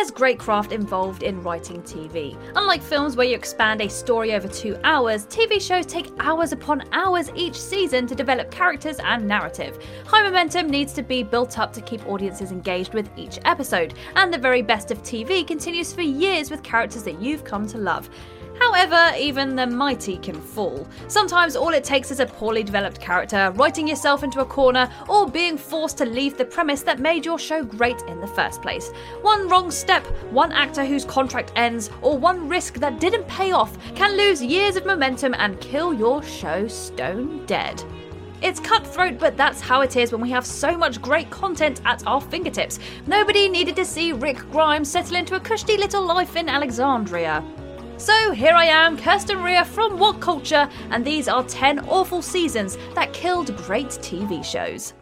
There's great craft involved in writing TV. Unlike films where you expand a story over two hours, TV shows take hours upon hours each season to develop characters and narrative. High momentum needs to be built up to keep audiences engaged with each episode, and the very best of TV continues for years with characters that you've come to love. However, even the mighty can fall. Sometimes all it takes is a poorly developed character, writing yourself into a corner, or being forced to leave the premise that made your show great in the first place. One wrong step, one actor whose contract ends, or one risk that didn't pay off can lose years of momentum and kill your show stone dead. It's cutthroat, but that's how it is when we have so much great content at our fingertips. Nobody needed to see Rick Grimes settle into a cushy little life in Alexandria. So here I am, Kirsten Ria from What Culture, and these are 10 awful seasons that killed great TV shows.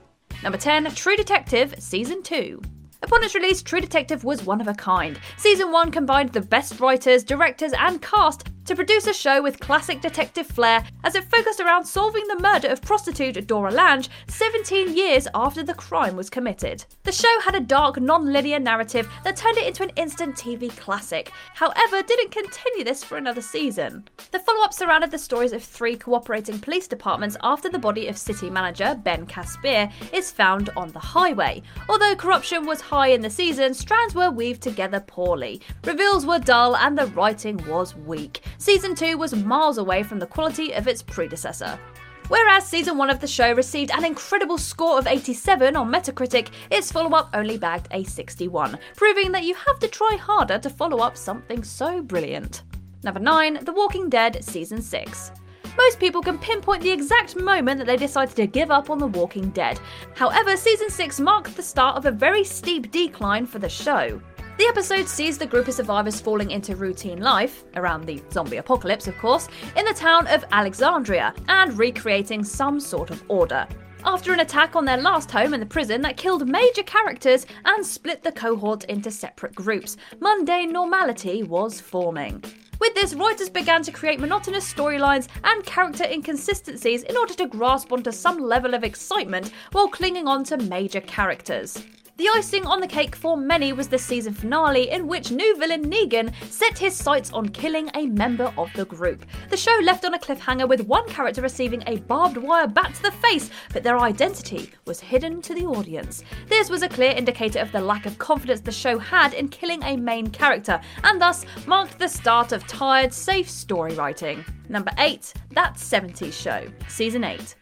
Number 10, True Detective Season 2. Upon its release, True Detective was one of a kind. Season 1 combined the best writers, directors, and cast to produce a show with classic detective flair as it focused around solving the murder of prostitute Dora Lange 17 years after the crime was committed. The show had a dark, non linear narrative that turned it into an instant TV classic, however, didn't continue this for another season. The follow up surrounded the stories of three cooperating police departments after the body of city manager Ben Caspere is found on the highway. Although corruption was high in the season, strands were weaved together poorly. Reveals were dull and the writing was weak. Season 2 was miles away from the quality of its predecessor. Whereas season 1 of the show received an incredible score of 87 on Metacritic, its follow up only bagged a 61, proving that you have to try harder to follow up something so brilliant. Number 9, The Walking Dead Season 6. Most people can pinpoint the exact moment that they decided to give up on The Walking Dead. However, season 6 marked the start of a very steep decline for the show. The episode sees the group of survivors falling into routine life, around the zombie apocalypse, of course, in the town of Alexandria and recreating some sort of order. After an attack on their last home in the prison that killed major characters and split the cohort into separate groups, mundane normality was forming. With this, writers began to create monotonous storylines and character inconsistencies in order to grasp onto some level of excitement while clinging on to major characters. The icing on the cake for many was the season finale, in which new villain Negan set his sights on killing a member of the group. The show left on a cliffhanger with one character receiving a barbed wire bat to the face, but their identity was hidden to the audience. This was a clear indicator of the lack of confidence the show had in killing a main character, and thus marked the start of tired, safe story writing. Number 8, That 70s Show, Season 8.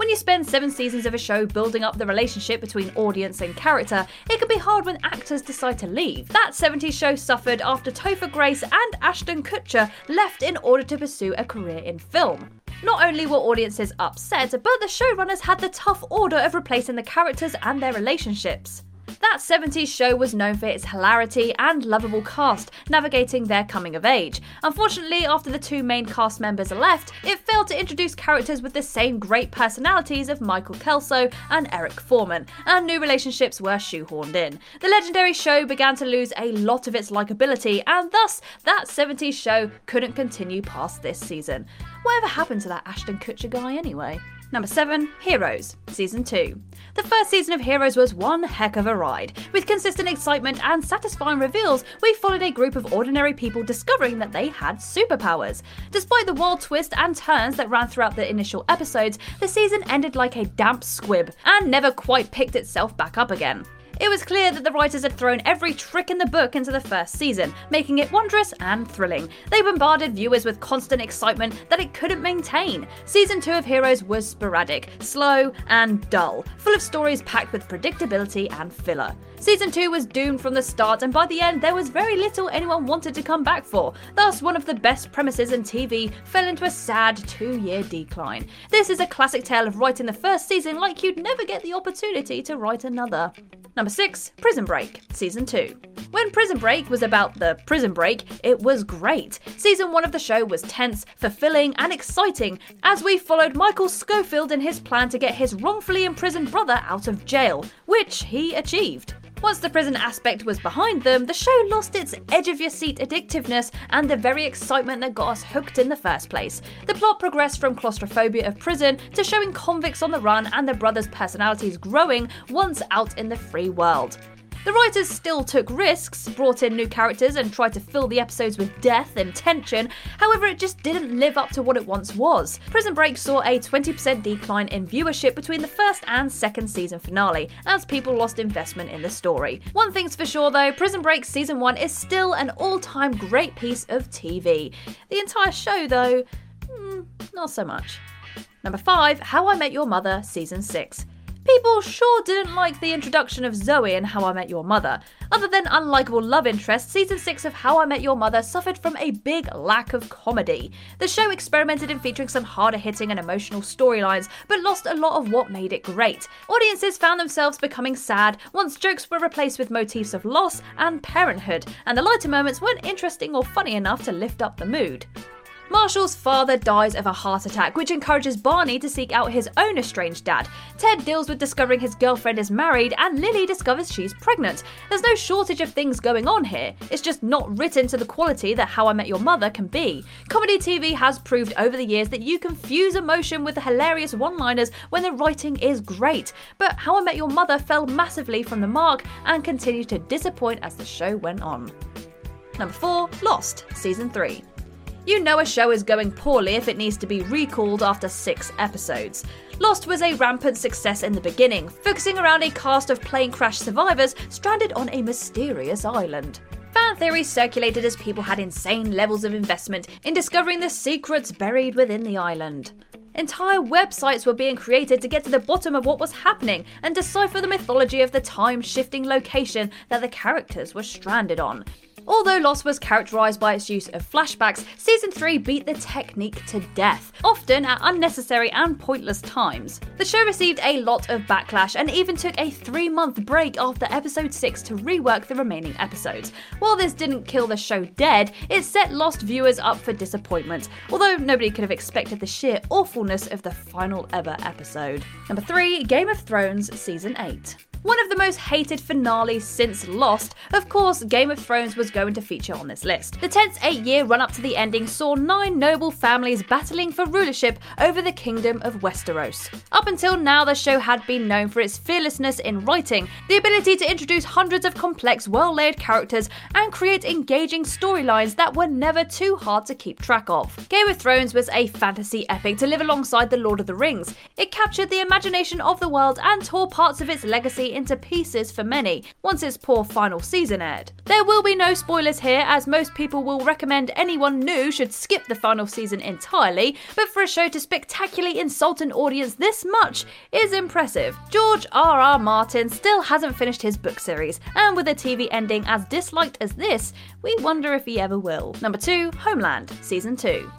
When you spend seven seasons of a show building up the relationship between audience and character, it can be hard when actors decide to leave. That 70s show suffered after Topher Grace and Ashton Kutcher left in order to pursue a career in film. Not only were audiences upset, but the showrunners had the tough order of replacing the characters and their relationships. That 70s show was known for its hilarity and lovable cast, navigating their coming of age. Unfortunately, after the two main cast members left, it failed to introduce characters with the same great personalities of Michael Kelso and Eric Forman, and new relationships were shoehorned in. The legendary show began to lose a lot of its likability, and thus, that 70s show couldn't continue past this season. Whatever happened to that Ashton Kutcher guy anyway? Number 7, Heroes, Season 2. The first season of Heroes was one heck of a ride. With consistent excitement and satisfying reveals, we followed a group of ordinary people discovering that they had superpowers. Despite the wild twists and turns that ran throughout the initial episodes, the season ended like a damp squib and never quite picked itself back up again. It was clear that the writers had thrown every trick in the book into the first season, making it wondrous and thrilling. They bombarded viewers with constant excitement that it couldn't maintain. Season 2 of Heroes was sporadic, slow, and dull, full of stories packed with predictability and filler. Season 2 was doomed from the start, and by the end, there was very little anyone wanted to come back for. Thus, one of the best premises in TV fell into a sad two year decline. This is a classic tale of writing the first season like you'd never get the opportunity to write another. Number 6, Prison Break, Season 2. When Prison Break was about the prison break, it was great. Season 1 of the show was tense, fulfilling, and exciting as we followed Michael Scofield in his plan to get his wrongfully imprisoned brother out of jail, which he achieved. Once the prison aspect was behind them, the show lost its edge of your seat addictiveness and the very excitement that got us hooked in the first place. The plot progressed from claustrophobia of prison to showing convicts on the run and their brothers' personalities growing once out in the free world. The writers still took risks, brought in new characters, and tried to fill the episodes with death and tension, however, it just didn't live up to what it once was. Prison Break saw a 20% decline in viewership between the first and second season finale, as people lost investment in the story. One thing's for sure though, Prison Break Season 1 is still an all time great piece of TV. The entire show, though, mm, not so much. Number 5 How I Met Your Mother Season 6. People sure didn't like the introduction of Zoey in How I Met Your Mother. Other than unlikable love interest, season 6 of How I Met Your Mother suffered from a big lack of comedy. The show experimented in featuring some harder hitting and emotional storylines, but lost a lot of what made it great. Audiences found themselves becoming sad once jokes were replaced with motifs of loss and parenthood, and the lighter moments weren't interesting or funny enough to lift up the mood. Marshall's father dies of a heart attack, which encourages Barney to seek out his own estranged dad. Ted deals with discovering his girlfriend is married, and Lily discovers she's pregnant. There's no shortage of things going on here, it's just not written to the quality that How I Met Your Mother can be. Comedy TV has proved over the years that you can fuse emotion with the hilarious one liners when the writing is great, but How I Met Your Mother fell massively from the mark and continued to disappoint as the show went on. Number 4 Lost, Season 3. You know a show is going poorly if it needs to be recalled after six episodes. Lost was a rampant success in the beginning, focusing around a cast of plane crash survivors stranded on a mysterious island. Fan theories circulated as people had insane levels of investment in discovering the secrets buried within the island. Entire websites were being created to get to the bottom of what was happening and decipher the mythology of the time shifting location that the characters were stranded on. Although Lost was characterised by its use of flashbacks, Season 3 beat the technique to death, often at unnecessary and pointless times. The show received a lot of backlash and even took a three month break after episode 6 to rework the remaining episodes. While this didn't kill the show dead, it set Lost viewers up for disappointment, although nobody could have expected the sheer awfulness of the final ever episode. Number 3 Game of Thrones Season 8. One of the most hated finales since Lost, of course, Game of Thrones was going to feature on this list. The tense eight year run up to the ending saw nine noble families battling for rulership over the kingdom of Westeros. Up until now, the show had been known for its fearlessness in writing, the ability to introduce hundreds of complex, well layered characters, and create engaging storylines that were never too hard to keep track of. Game of Thrones was a fantasy epic to live alongside The Lord of the Rings. It captured the imagination of the world and tore parts of its legacy into pieces for many once its poor final season aired. There will be no spoilers here, as most people will recommend anyone new should skip the final season entirely, but for a show to spectacularly insult an audience this much is impressive. George R. R. Martin still hasn't finished his book series, and with a TV ending as disliked as this, we wonder if he ever will. Number 2 Homeland, Season 2.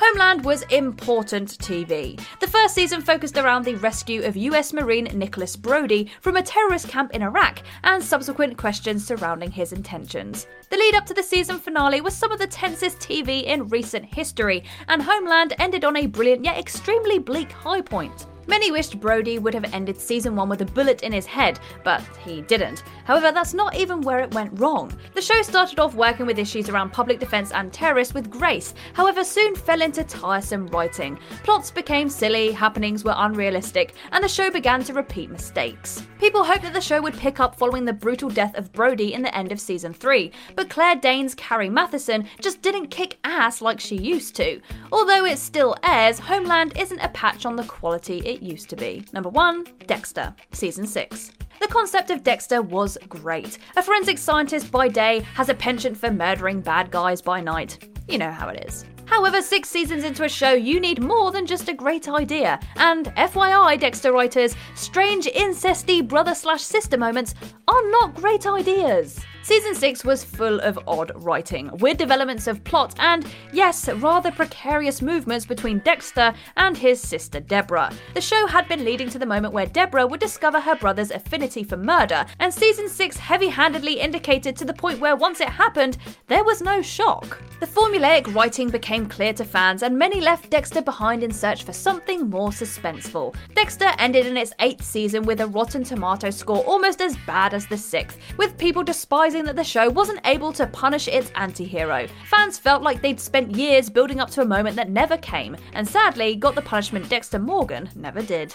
Homeland was important TV. The first season focused around the rescue of US Marine Nicholas Brody from a terrorist camp in Iraq and subsequent questions surrounding his intentions. The lead up to the season finale was some of the tensest TV in recent history, and Homeland ended on a brilliant yet extremely bleak high point. Many wished Brody would have ended season 1 with a bullet in his head, but he didn't. However, that's not even where it went wrong. The show started off working with issues around public defense and terrorists with grace, however, soon fell into tiresome writing. Plots became silly, happenings were unrealistic, and the show began to repeat mistakes. People hoped that the show would pick up following the brutal death of Brody in the end of season 3, but Claire Danes' Carrie Mathison just didn't kick ass like she used to. Although it still airs, Homeland isn't a patch on the quality it used to be. Number 1, Dexter, season 6. The concept of Dexter was great. A forensic scientist by day has a penchant for murdering bad guys by night. You know how it is. However, six seasons into a show, you need more than just a great idea. And FYI, Dexter writers, strange incesty brother slash sister moments are not great ideas. Season 6 was full of odd writing, weird developments of plot, and yes, rather precarious movements between Dexter and his sister Deborah. The show had been leading to the moment where Deborah would discover her brother's affinity for murder, and season 6 heavy handedly indicated to the point where once it happened, there was no shock. The formulaic writing became clear to fans, and many left Dexter behind in search for something more suspenseful. Dexter ended in its eighth season with a Rotten Tomato score almost as bad as the sixth, with people despising that the show wasn't able to punish its anti hero. Fans felt like they'd spent years building up to a moment that never came, and sadly got the punishment Dexter Morgan never did.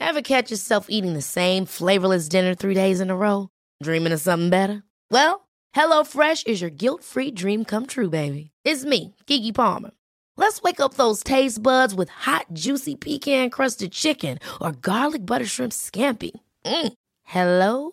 Ever catch yourself eating the same flavorless dinner three days in a row? Dreaming of something better? Well, HelloFresh is your guilt free dream come true, baby. It's me, Keke Palmer. Let's wake up those taste buds with hot, juicy pecan crusted chicken or garlic butter shrimp scampi. Mm. Hello